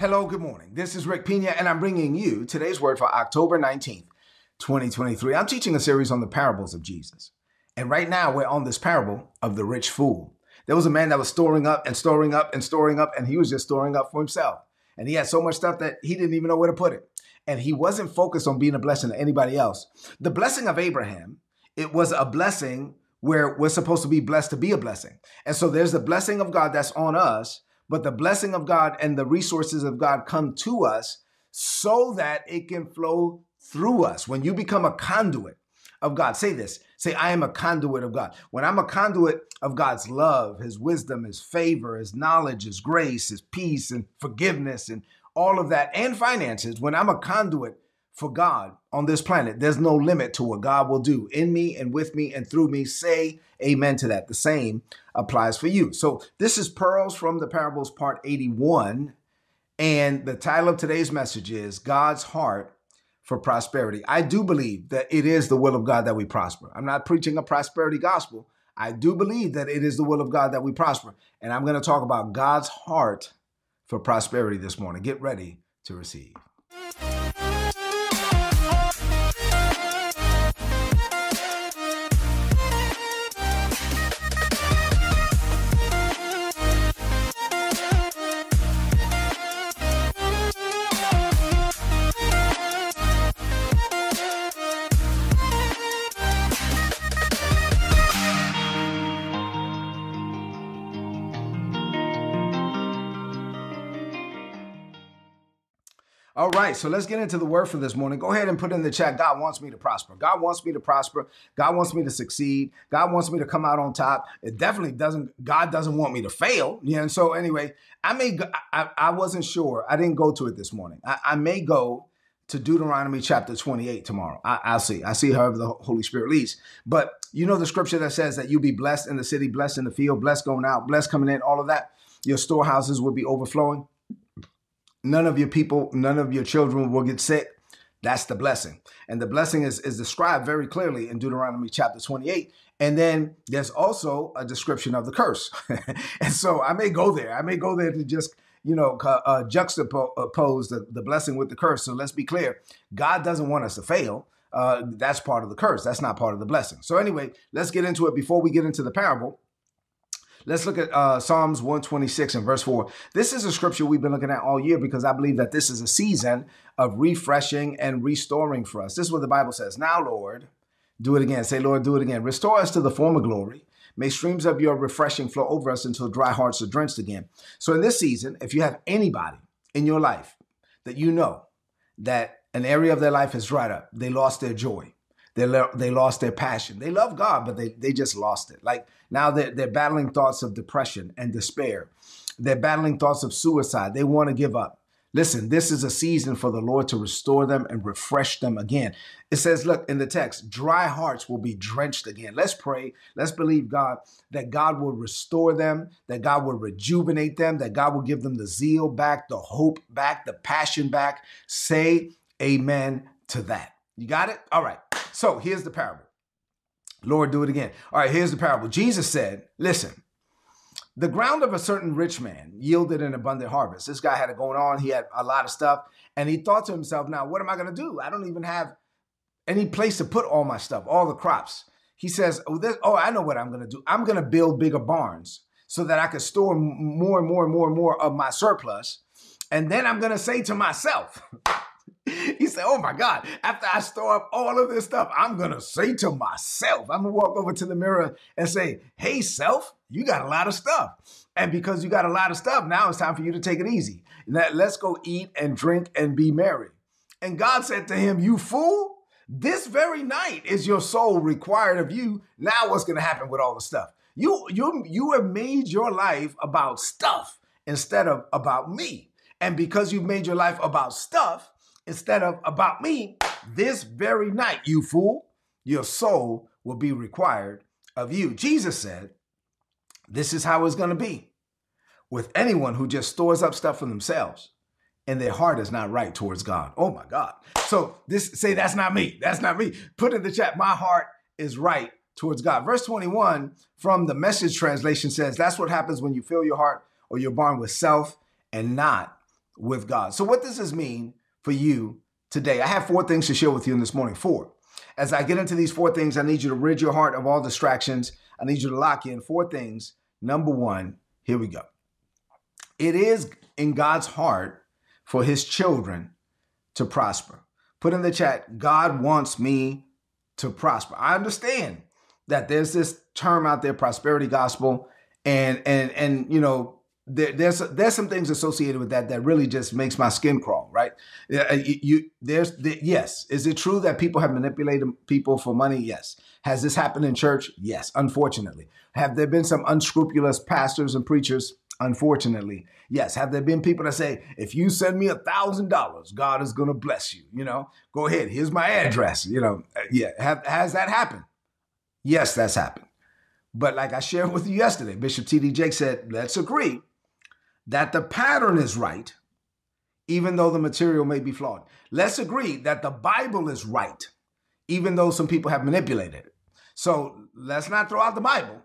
Hello, good morning. This is Rick Pina, and I'm bringing you today's word for October 19th, 2023. I'm teaching a series on the parables of Jesus. And right now, we're on this parable of the rich fool. There was a man that was storing up and storing up and storing up, and he was just storing up for himself. And he had so much stuff that he didn't even know where to put it. And he wasn't focused on being a blessing to anybody else. The blessing of Abraham, it was a blessing where we're supposed to be blessed to be a blessing. And so there's the blessing of God that's on us but the blessing of God and the resources of God come to us so that it can flow through us. When you become a conduit of God, say this say, I am a conduit of God. When I'm a conduit of God's love, His wisdom, His favor, His knowledge, His grace, His peace, and forgiveness, and all of that, and finances, when I'm a conduit for God on this planet. There's no limit to what God will do in me and with me and through me. Say amen to that. The same applies for you. So, this is Pearls from the Parables, part 81. And the title of today's message is God's Heart for Prosperity. I do believe that it is the will of God that we prosper. I'm not preaching a prosperity gospel. I do believe that it is the will of God that we prosper. And I'm going to talk about God's heart for prosperity this morning. Get ready to receive. All right, so let's get into the word for this morning. Go ahead and put in the chat God wants me to prosper. God wants me to prosper. God wants me to succeed. God wants me to come out on top. It definitely doesn't, God doesn't want me to fail. Yeah, and so anyway, I may, I, I wasn't sure. I didn't go to it this morning. I, I may go to Deuteronomy chapter 28 tomorrow. I, will see. I see however the Holy Spirit leads. But you know the scripture that says that you'll be blessed in the city, blessed in the field, blessed going out, blessed coming in, all of that. Your storehouses will be overflowing. None of your people, none of your children will get sick. That's the blessing. And the blessing is, is described very clearly in Deuteronomy chapter 28. And then there's also a description of the curse. and so I may go there. I may go there to just, you know, uh, juxtapose the, the blessing with the curse. So let's be clear God doesn't want us to fail. Uh, that's part of the curse. That's not part of the blessing. So, anyway, let's get into it. Before we get into the parable, Let's look at uh, Psalms 126 and verse 4. This is a scripture we've been looking at all year because I believe that this is a season of refreshing and restoring for us. This is what the Bible says. Now, Lord, do it again. Say, Lord, do it again. Restore us to the former glory. May streams of your refreshing flow over us until dry hearts are drenched again. So, in this season, if you have anybody in your life that you know that an area of their life is dried up, they lost their joy, they, they lost their passion. They love God, but they, they just lost it. Like now they're, they're battling thoughts of depression and despair. They're battling thoughts of suicide. They want to give up. Listen, this is a season for the Lord to restore them and refresh them again. It says, look in the text, dry hearts will be drenched again. Let's pray. Let's believe God that God will restore them, that God will rejuvenate them, that God will give them the zeal back, the hope back, the passion back. Say amen to that. You got it? All right. So here's the parable. Lord, do it again. All right, here's the parable. Jesus said, Listen, the ground of a certain rich man yielded an abundant harvest. This guy had it going on. He had a lot of stuff. And he thought to himself, Now, what am I going to do? I don't even have any place to put all my stuff, all the crops. He says, Oh, this, oh I know what I'm going to do. I'm going to build bigger barns so that I can store more and more and more and more of my surplus. And then I'm going to say to myself, he said, Oh my God, after I store up all of this stuff, I'm going to say to myself, I'm going to walk over to the mirror and say, Hey, self, you got a lot of stuff. And because you got a lot of stuff, now it's time for you to take it easy. Let's go eat and drink and be merry. And God said to him, You fool, this very night is your soul required of you. Now, what's going to happen with all the stuff? You, you, you have made your life about stuff instead of about me. And because you've made your life about stuff, instead of about me, this very night, you fool, your soul will be required of you. Jesus said, This is how it's going to be with anyone who just stores up stuff for themselves and their heart is not right towards God. Oh my God. So this say that's not me. That's not me. Put in the chat, my heart is right towards God. Verse 21 from the message translation says, That's what happens when you fill your heart or your barn with self and not with God. So, what does this mean for you today? I have four things to share with you in this morning. Four. As I get into these four things, I need you to rid your heart of all distractions. I need you to lock in four things. Number one, here we go. It is in God's heart for his children to prosper. Put in the chat, God wants me to prosper. I understand that there's this term out there, prosperity gospel, and and and you know there, there's there's some things associated with that that really just makes my skin crawl, right? Uh, you, you there's the, yes. Is it true that people have manipulated people for money? Yes. Has this happened in church? Yes. Unfortunately, have there been some unscrupulous pastors and preachers? Unfortunately, yes. Have there been people that say, if you send me a thousand dollars, God is going to bless you? You know, go ahead. Here's my address. You know, uh, yeah. Have, has that happened? Yes, that's happened. But like I shared with you yesterday, Bishop T.D. Jakes said, let's agree that the pattern is right, even though the material may be flawed. Let's agree that the Bible is right, even though some people have manipulated it. So let's not throw out the Bible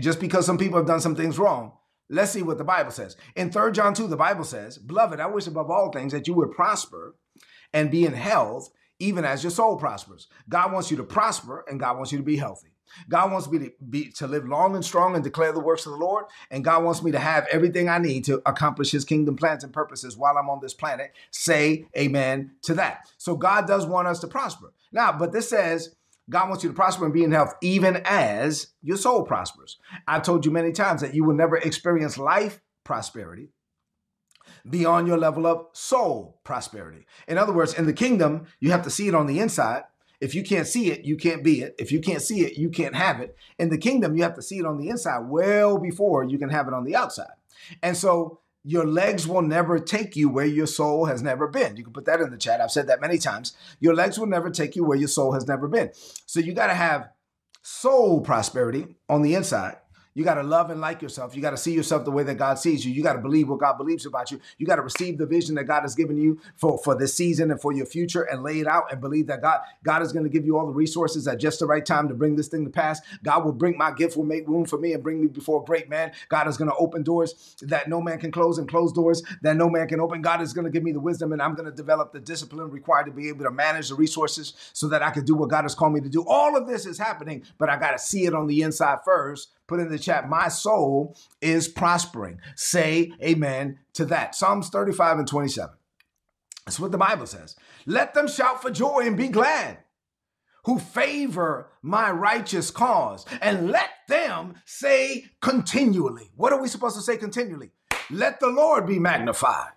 just because some people have done some things wrong. Let's see what the Bible says. In 3 John 2, the Bible says, Beloved, I wish above all things that you would prosper and be in health, even as your soul prospers. God wants you to prosper and God wants you to be healthy. God wants me to be to live long and strong and declare the works of the Lord. And God wants me to have everything I need to accomplish his kingdom plans and purposes while I'm on this planet. Say amen to that. So God does want us to prosper. Now, but this says God wants you to prosper and be in health, even as your soul prospers. I've told you many times that you will never experience life prosperity beyond your level of soul prosperity. In other words, in the kingdom, you have to see it on the inside if you can't see it, you can't be it. If you can't see it, you can't have it. In the kingdom, you have to see it on the inside well before you can have it on the outside. And so your legs will never take you where your soul has never been. You can put that in the chat. I've said that many times. Your legs will never take you where your soul has never been. So you got to have soul prosperity on the inside you got to love and like yourself. You got to see yourself the way that God sees you. You got to believe what God believes about you. You got to receive the vision that God has given you for, for this season and for your future and lay it out and believe that God, God is going to give you all the resources at just the right time to bring this thing to pass. God will bring my gift, will make room for me and bring me before a great man. God is going to open doors that no man can close and close doors that no man can open. God is going to give me the wisdom and I'm going to develop the discipline required to be able to manage the resources so that I can do what God has called me to do. All of this is happening, but I got to see it on the inside first Put in the chat, my soul is prospering. Say amen to that. Psalms 35 and 27. That's what the Bible says. Let them shout for joy and be glad who favor my righteous cause. And let them say continually. What are we supposed to say continually? Let the Lord be magnified,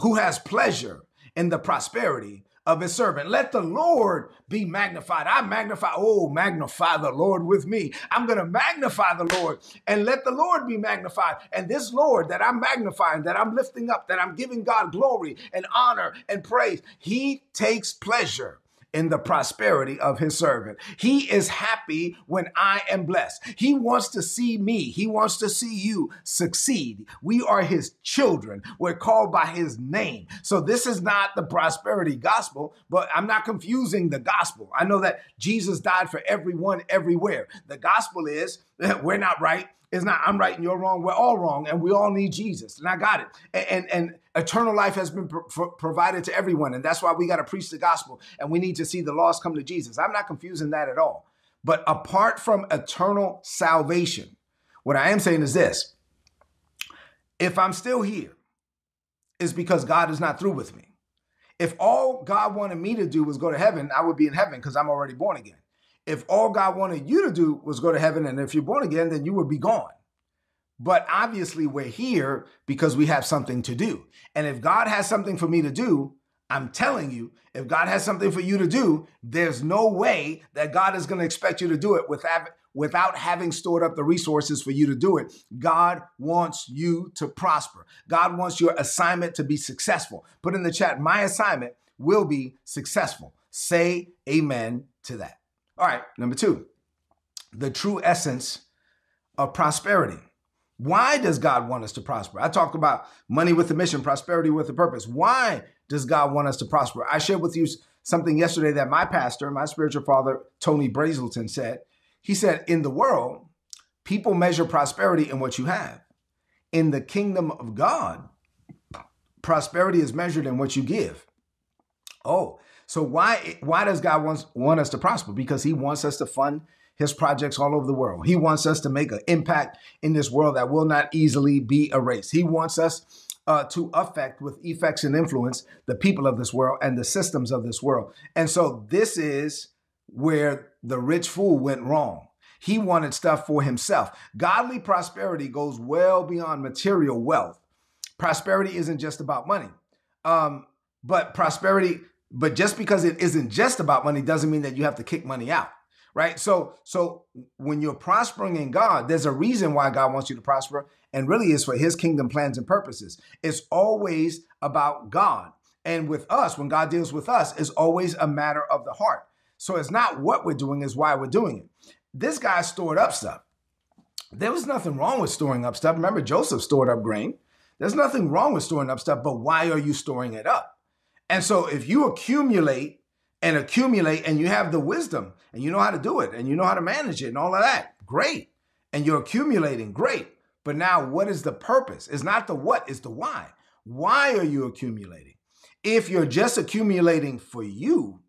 who has pleasure in the prosperity of his servant. Let the Lord be magnified. I magnify, oh, magnify the Lord with me. I'm going to magnify the Lord and let the Lord be magnified. And this Lord that I'm magnifying, that I'm lifting up, that I'm giving God glory and honor and praise, he takes pleasure in the prosperity of his servant. He is happy when I am blessed. He wants to see me, he wants to see you succeed. We are his children. We're called by his name. So this is not the prosperity gospel, but I'm not confusing the gospel. I know that Jesus died for everyone everywhere. The gospel is we're not right it's not I'm right and you're wrong. We're all wrong, and we all need Jesus. And I got it. And and, and eternal life has been pro- provided to everyone, and that's why we got to preach the gospel, and we need to see the lost come to Jesus. I'm not confusing that at all. But apart from eternal salvation, what I am saying is this: if I'm still here, it's because God is not through with me. If all God wanted me to do was go to heaven, I would be in heaven because I'm already born again if all God wanted you to do was go to heaven, and if you're born again, then you would be gone. But obviously, we're here because we have something to do. And if God has something for me to do, I'm telling you, if God has something for you to do, there's no way that God is going to expect you to do it without, without having stored up the resources for you to do it. God wants you to prosper. God wants your assignment to be successful. Put in the chat, my assignment will be successful. Say amen to that. All right, number two, the true essence of prosperity. Why does God want us to prosper? I talked about money with a mission, prosperity with a purpose. Why does God want us to prosper? I shared with you something yesterday that my pastor, my spiritual father, Tony Brazelton, said. He said, In the world, people measure prosperity in what you have. In the kingdom of God, prosperity is measured in what you give. Oh, so why why does God want, want us to prosper? Because he wants us to fund his projects all over the world. He wants us to make an impact in this world that will not easily be erased. He wants us uh, to affect with effects and influence the people of this world and the systems of this world. And so this is where the rich fool went wrong. He wanted stuff for himself. Godly prosperity goes well beyond material wealth. Prosperity isn't just about money. Um, but prosperity, but just because it isn't just about money doesn't mean that you have to kick money out right? So so when you're prospering in god there's a reason why god wants you to prosper and really is for his kingdom plans and purposes. It's always about god. And with us when god deals with us it's always a matter of the heart. So it's not what we're doing is why we're doing it. This guy stored up stuff. There was nothing wrong with storing up stuff. Remember joseph stored up grain. There's nothing wrong with storing up stuff but why are you storing it up? And so if you accumulate and accumulate and you have the wisdom and you know how to do it and you know how to manage it and all of that, great. And you're accumulating, great. But now what is the purpose? It's not the what, it's the why. Why are you accumulating? If you're just accumulating for you,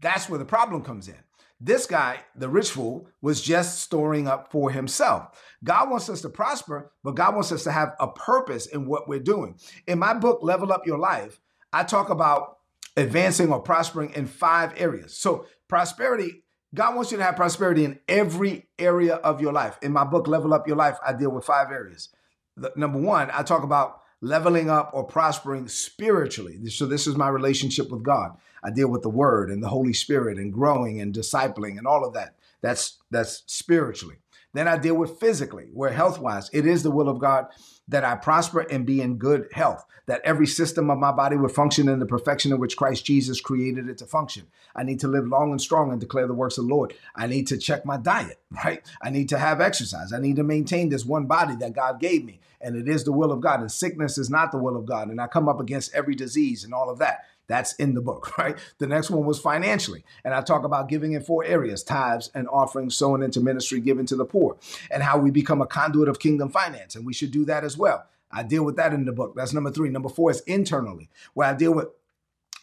that's where the problem comes in. This guy, the rich fool, was just storing up for himself. God wants us to prosper, but God wants us to have a purpose in what we're doing. In my book, Level Up Your Life, I talk about advancing or prospering in five areas. So, prosperity, God wants you to have prosperity in every area of your life. In my book, Level Up Your Life, I deal with five areas. The, number one, I talk about leveling up or prospering spiritually. So, this is my relationship with God. I deal with the Word and the Holy Spirit and growing and discipling and all of that. That's that's spiritually. Then I deal with physically, where health wise, it is the will of God that I prosper and be in good health, that every system of my body would function in the perfection in which Christ Jesus created it to function. I need to live long and strong and declare the works of the Lord. I need to check my diet, right? I need to have exercise. I need to maintain this one body that God gave me. And it is the will of God. And sickness is not the will of God. And I come up against every disease and all of that. That's in the book, right? The next one was financially. And I talk about giving in four areas tithes and offerings, sowing into ministry, giving to the poor, and how we become a conduit of kingdom finance. And we should do that as well. I deal with that in the book. That's number three. Number four is internally, where I deal with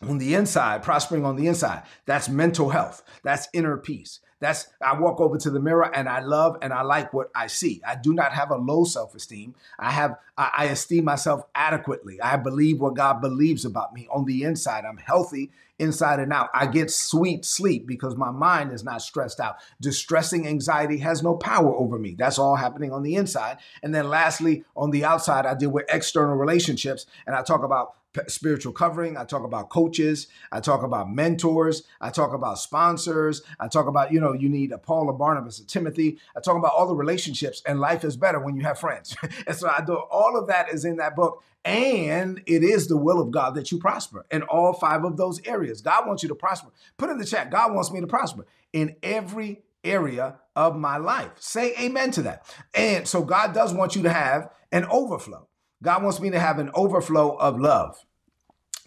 on the inside, prospering on the inside. That's mental health. That's inner peace. That's I walk over to the mirror and I love and I like what I see. I do not have a low self-esteem. I have I, I esteem myself adequately. I believe what God believes about me on the inside. I'm healthy inside and out. I get sweet sleep because my mind is not stressed out. Distressing anxiety has no power over me. That's all happening on the inside. And then lastly, on the outside, I deal with external relationships and I talk about spiritual covering. I talk about coaches. I talk about mentors. I talk about sponsors. I talk about, you know, you need a Paul, a Barnabas, a Timothy. I talk about all the relationships and life is better when you have friends. and so I do all of that is in that book. And it is the will of God that you prosper in all five of those areas. God wants you to prosper. Put in the chat, God wants me to prosper in every area of my life. Say amen to that. And so God does want you to have an overflow. God wants me to have an overflow of love,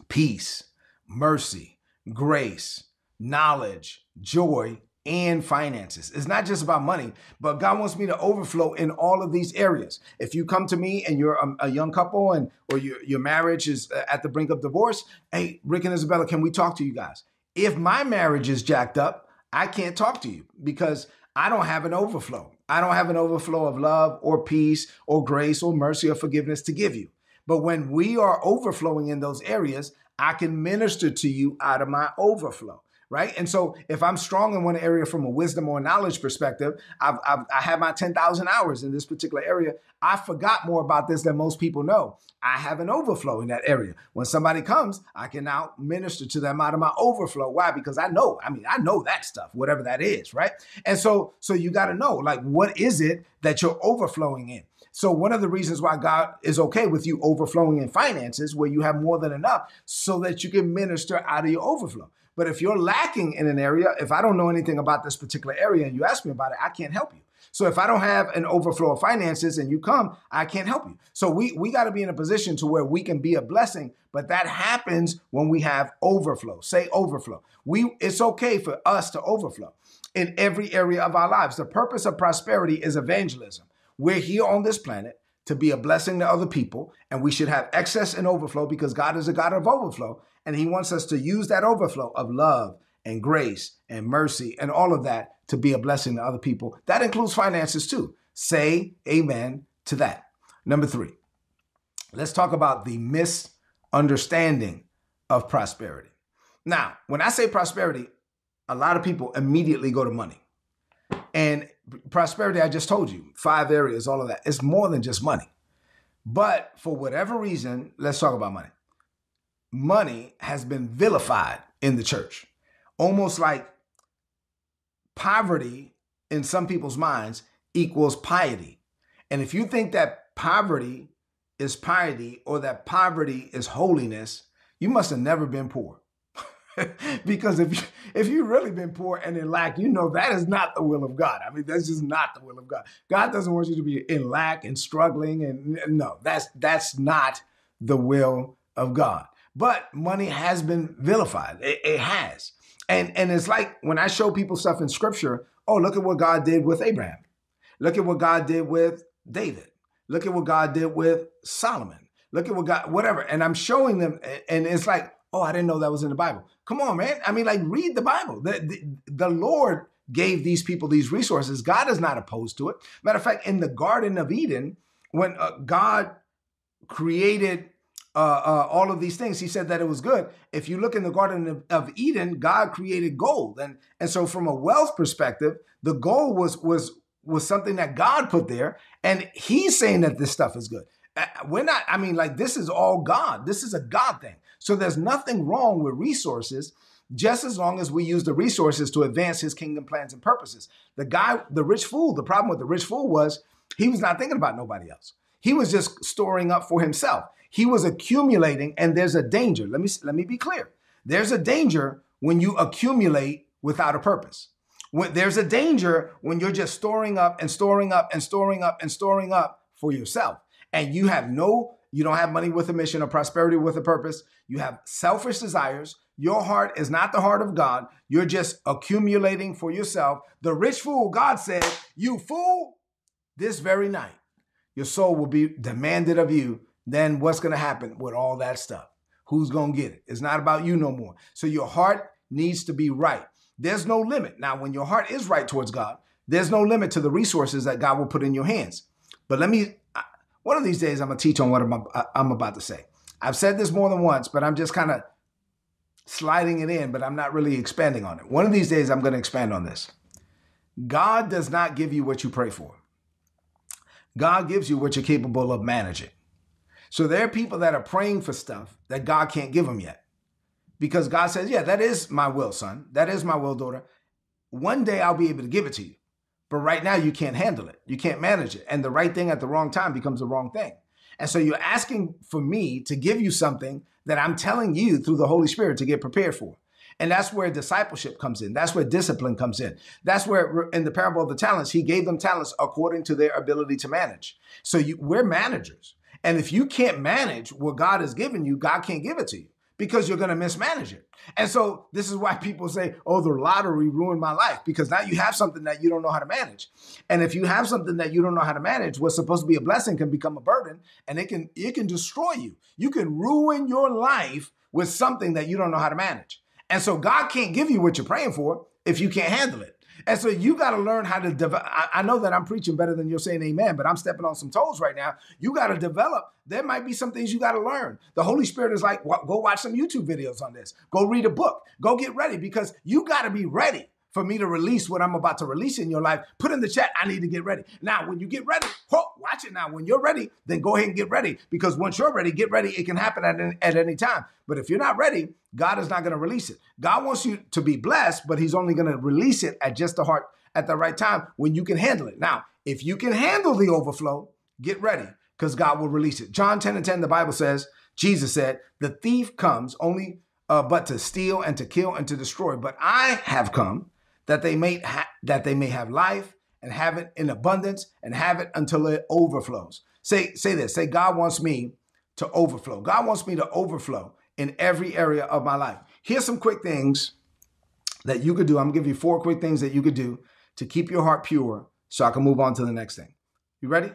peace, mercy, grace, knowledge, joy, and finances. It's not just about money, but God wants me to overflow in all of these areas. If you come to me and you're a, a young couple and or your, your marriage is uh, at the brink of divorce, hey, Rick and Isabella, can we talk to you guys? If my marriage is jacked up, I can't talk to you because I don't have an overflow. I don't have an overflow of love or peace or grace or mercy or forgiveness to give you. But when we are overflowing in those areas, I can minister to you out of my overflow right? And so if I'm strong in one area from a wisdom or knowledge perspective, I've, I've I have my 10,000 hours in this particular area. I forgot more about this than most people know. I have an overflow in that area. When somebody comes, I can now minister to them out of my overflow. Why? Because I know, I mean, I know that stuff, whatever that is, right? And so, so you got to know, like, what is it that you're overflowing in? So one of the reasons why God is okay with you overflowing in finances, where you have more than enough, so that you can minister out of your overflow. But if you're lacking in an area, if I don't know anything about this particular area and you ask me about it, I can't help you. So if I don't have an overflow of finances and you come, I can't help you. So we we got to be in a position to where we can be a blessing, but that happens when we have overflow. Say overflow. We it's okay for us to overflow in every area of our lives. The purpose of prosperity is evangelism. We're here on this planet to be a blessing to other people, and we should have excess and overflow because God is a God of overflow. And He wants us to use that overflow of love and grace and mercy and all of that to be a blessing to other people. That includes finances too. Say amen to that. Number three, let's talk about the misunderstanding of prosperity. Now, when I say prosperity, a lot of people immediately go to money. And prosperity, I just told you, five areas, all of that. It's more than just money. But for whatever reason, let's talk about money. Money has been vilified in the church, almost like poverty in some people's minds equals piety. And if you think that poverty is piety or that poverty is holiness, you must have never been poor. because if you, if you've really been poor and in lack, you know that is not the will of God. I mean, that's just not the will of God. God doesn't want you to be in lack and struggling, and no, that's that's not the will of God. But money has been vilified. It, it has, and and it's like when I show people stuff in Scripture. Oh, look at what God did with Abraham. Look at what God did with David. Look at what God did with Solomon. Look at what God, whatever. And I'm showing them, and it's like, oh, I didn't know that was in the Bible. Come on, man. I mean, like, read the Bible. The, the, the Lord gave these people these resources. God is not opposed to it. Matter of fact, in the Garden of Eden, when uh, God created uh, uh, all of these things, he said that it was good. If you look in the Garden of, of, Eden, God created gold, and and so from a wealth perspective, the gold was was was something that God put there, and He's saying that this stuff is good. Uh, we're not. I mean, like this is all God. This is a God thing. So there's nothing wrong with resources just as long as we use the resources to advance his kingdom plans and purposes. The guy, the rich fool, the problem with the rich fool was he was not thinking about nobody else. He was just storing up for himself. He was accumulating, and there's a danger. Let me let me be clear. There's a danger when you accumulate without a purpose. When, there's a danger when you're just storing up and storing up and storing up and storing up for yourself, and you have no you don't have money with a mission or prosperity with a purpose. You have selfish desires. Your heart is not the heart of God. You're just accumulating for yourself. The rich fool, God said, You fool, this very night, your soul will be demanded of you. Then what's going to happen with all that stuff? Who's going to get it? It's not about you no more. So your heart needs to be right. There's no limit. Now, when your heart is right towards God, there's no limit to the resources that God will put in your hands. But let me one of these days, I'm going to teach on what I'm, I'm about to say. I've said this more than once, but I'm just kind of sliding it in, but I'm not really expanding on it. One of these days, I'm going to expand on this. God does not give you what you pray for. God gives you what you're capable of managing. So there are people that are praying for stuff that God can't give them yet. Because God says, Yeah, that is my will, son. That is my will, daughter. One day I'll be able to give it to you. But right now, you can't handle it. You can't manage it. And the right thing at the wrong time becomes the wrong thing. And so you're asking for me to give you something that I'm telling you through the Holy Spirit to get prepared for. And that's where discipleship comes in. That's where discipline comes in. That's where, in the parable of the talents, he gave them talents according to their ability to manage. So you, we're managers. And if you can't manage what God has given you, God can't give it to you because you're going to mismanage it. And so this is why people say, oh, the lottery ruined my life because now you have something that you don't know how to manage. And if you have something that you don't know how to manage, what's supposed to be a blessing can become a burden and it can it can destroy you. You can ruin your life with something that you don't know how to manage. And so God can't give you what you're praying for if you can't handle it. And so you got to learn how to develop. I know that I'm preaching better than you're saying amen, but I'm stepping on some toes right now. You got to develop. There might be some things you got to learn. The Holy Spirit is like, go watch some YouTube videos on this. Go read a book. Go get ready because you got to be ready for me to release what I'm about to release in your life, put in the chat, I need to get ready. Now, when you get ready, oh, watch it now. When you're ready, then go ahead and get ready because once you're ready, get ready. It can happen at, any, at any time. But if you're not ready, God is not going to release it. God wants you to be blessed, but He's only going to release it at just the heart at the right time when you can handle it. Now, if you can handle the overflow, get ready because God will release it. John 10 and 10, the Bible says, Jesus said, The thief comes only uh, but to steal and to kill and to destroy. But I have come that they may ha- that they may have life and have it in abundance and have it until it overflows. Say say this. Say God wants me to overflow. God wants me to overflow in every area of my life. Here's some quick things that you could do. I'm gonna give you four quick things that you could do to keep your heart pure so I can move on to the next thing. You ready?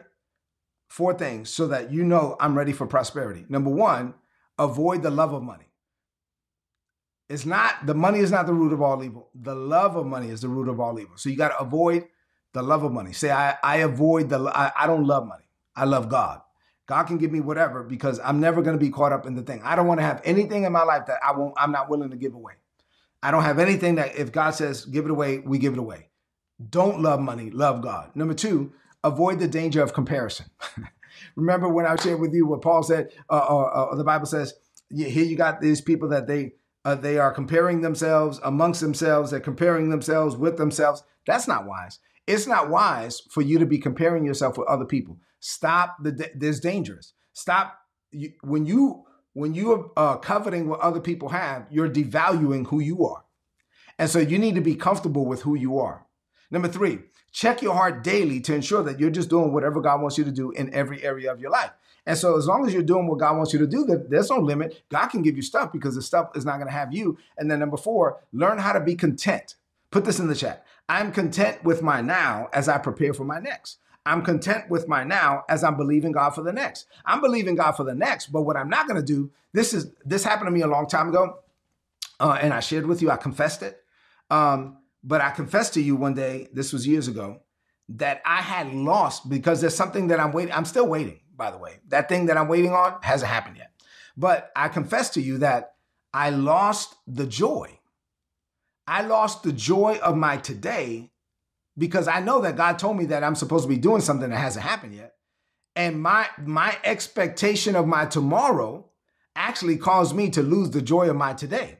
four things so that you know I'm ready for prosperity. Number one, avoid the love of money. It's not, the money is not the root of all evil. The love of money is the root of all evil. So you got to avoid the love of money. Say, I, I avoid the, I, I don't love money. I love God. God can give me whatever because I'm never going to be caught up in the thing. I don't want to have anything in my life that I won't, I'm not willing to give away. I don't have anything that if God says give it away, we give it away. Don't love money, love God. Number two, avoid the danger of comparison. Remember when I shared with you what Paul said? Uh, uh, uh, the Bible says, here you got these people that they uh, they are comparing themselves amongst themselves. They're comparing themselves with themselves. That's not wise. It's not wise for you to be comparing yourself with other people. Stop the. There's dangerous. Stop you, when you when you are uh, coveting what other people have. You're devaluing who you are, and so you need to be comfortable with who you are. Number three, check your heart daily to ensure that you're just doing whatever God wants you to do in every area of your life. And so, as long as you're doing what God wants you to do, there's no limit. God can give you stuff because the stuff is not going to have you. And then, number four, learn how to be content. Put this in the chat. I'm content with my now as I prepare for my next. I'm content with my now as I'm believing God for the next. I'm believing God for the next, but what I'm not going to do, this is this happened to me a long time ago, uh, and I shared with you. I confessed it. Um, but I confessed to you one day, this was years ago, that I had lost because there's something that I'm waiting. I'm still waiting, by the way. That thing that I'm waiting on hasn't happened yet. But I confess to you that I lost the joy. I lost the joy of my today because I know that God told me that I'm supposed to be doing something that hasn't happened yet. And my my expectation of my tomorrow actually caused me to lose the joy of my today.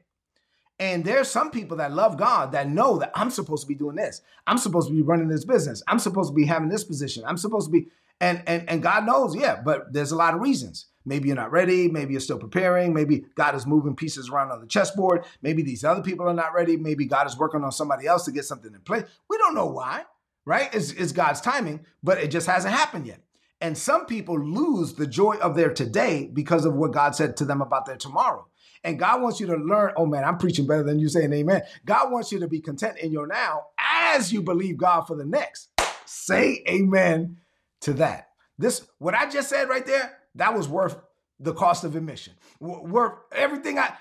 And there's some people that love God that know that I'm supposed to be doing this. I'm supposed to be running this business. I'm supposed to be having this position. I'm supposed to be, and and and God knows, yeah, but there's a lot of reasons. Maybe you're not ready. Maybe you're still preparing. Maybe God is moving pieces around on the chessboard. Maybe these other people are not ready. Maybe God is working on somebody else to get something in place. We don't know why, right? It's, it's God's timing, but it just hasn't happened yet. And some people lose the joy of their today because of what God said to them about their tomorrow. And God wants you to learn, oh man, I'm preaching better than you saying amen. God wants you to be content in your now as you believe God for the next. Say amen to that. This, what I just said right there, that was worth the cost of admission. Worth everything I,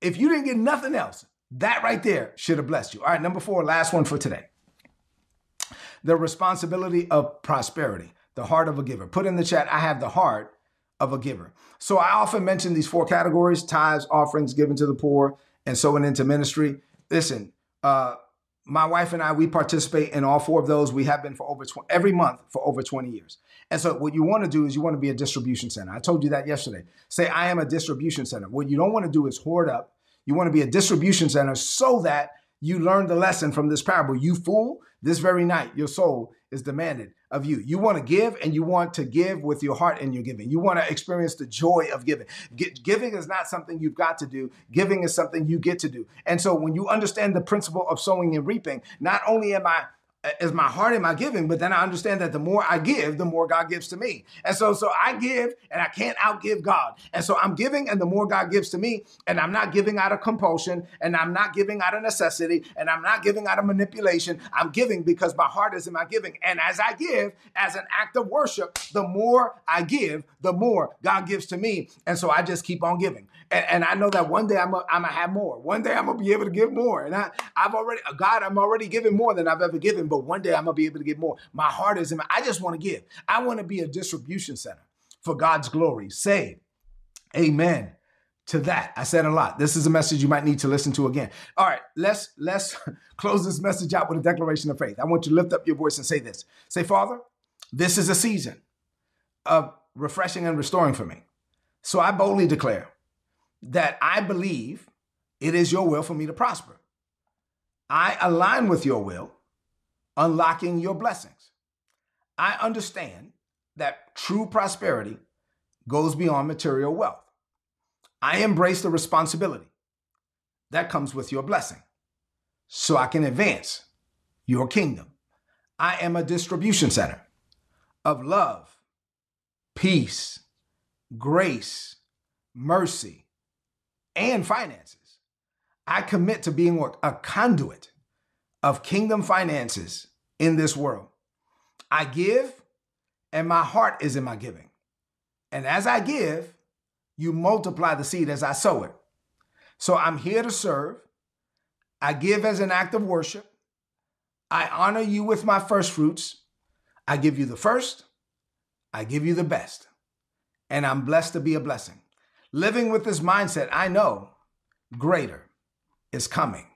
if you didn't get nothing else, that right there should have blessed you. All right, number four, last one for today. The responsibility of prosperity, the heart of a giver. Put in the chat, I have the heart of a giver. So I often mention these four categories tithes, offerings given to the poor, and sowing into ministry. Listen, uh, my wife and I, we participate in all four of those. We have been for over 20, every month for over 20 years. And so what you want to do is you want to be a distribution center. I told you that yesterday. Say, I am a distribution center. What you don't want to do is hoard up. You want to be a distribution center so that you learn the lesson from this parable. You fool, this very night, your soul is demanded of you. You want to give and you want to give with your heart in your giving. You want to experience the joy of giving. giving is not something you've got to do. Giving is something you get to do. And so when you understand the principle of sowing and reaping, not only am I is my heart in my giving, but then I understand that the more I give, the more God gives to me. And so, so I give and I can't outgive God. And so I'm giving and the more God gives to me, and I'm not giving out of compulsion and I'm not giving out of necessity and I'm not giving out of manipulation. I'm giving because my heart is in my giving. And as I give, as an act of worship, the more I give, the more God gives to me. And so I just keep on giving. And, and I know that one day I'm going to have more. One day I'm going to be able to give more. And I, I've already, uh, God, I'm already giving more than I've ever given. But one day I'm going to be able to give more. My heart is in my, I just want to give. I want to be a distribution center for God's glory. Say amen to that. I said a lot. This is a message you might need to listen to again. All right, let's let's close this message out with a declaration of faith. I want you to lift up your voice and say this. Say, Father, this is a season of refreshing and restoring for me. So I boldly declare that I believe it is your will for me to prosper. I align with your will, unlocking your blessings. I understand that true prosperity goes beyond material wealth. I embrace the responsibility that comes with your blessing so I can advance your kingdom. I am a distribution center of love, peace, grace, mercy, and finances. I commit to being a conduit of kingdom finances in this world. I give and my heart is in my giving. And as I give, you multiply the seed as I sow it. So I'm here to serve. I give as an act of worship. I honor you with my first fruits. I give you the first. I give you the best. And I'm blessed to be a blessing. Living with this mindset, I know greater is coming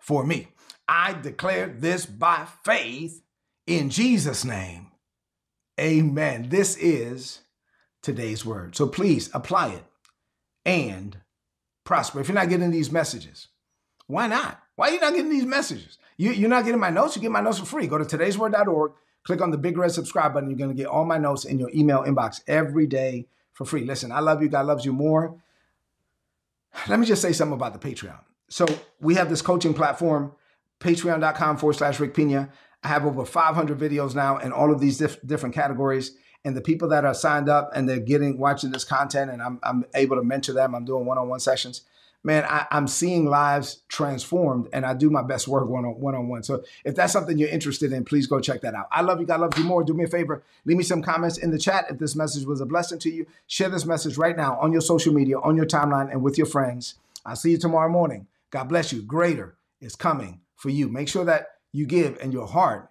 for me. I declare this by faith in Jesus' name. Amen. This is today's word. So please apply it and prosper. If you're not getting these messages, why not? Why are you not getting these messages? You, are not getting my notes. You get my notes for free. Go to today'sword.org, click on the big red subscribe button. You're going to get all my notes in your email inbox every day for free. Listen, I love you. God loves you more. Let me just say something about the Patreon. So we have this coaching platform, patreon.com forward slash Rick Pina. I have over 500 videos now in all of these diff- different categories. And the people that are signed up and they're getting watching this content, and I'm, I'm able to mentor them. I'm doing one-on-one sessions man, I, am seeing lives transformed and I do my best work one on one on one. So if that's something you're interested in, please go check that out. I love you. God loves you more. Do me a favor. Leave me some comments in the chat if this message was a blessing to you. Share this message right now on your social media, on your timeline, and with your friends. I'll see you tomorrow morning. God bless you. Greater is coming for you. Make sure that you give and your heart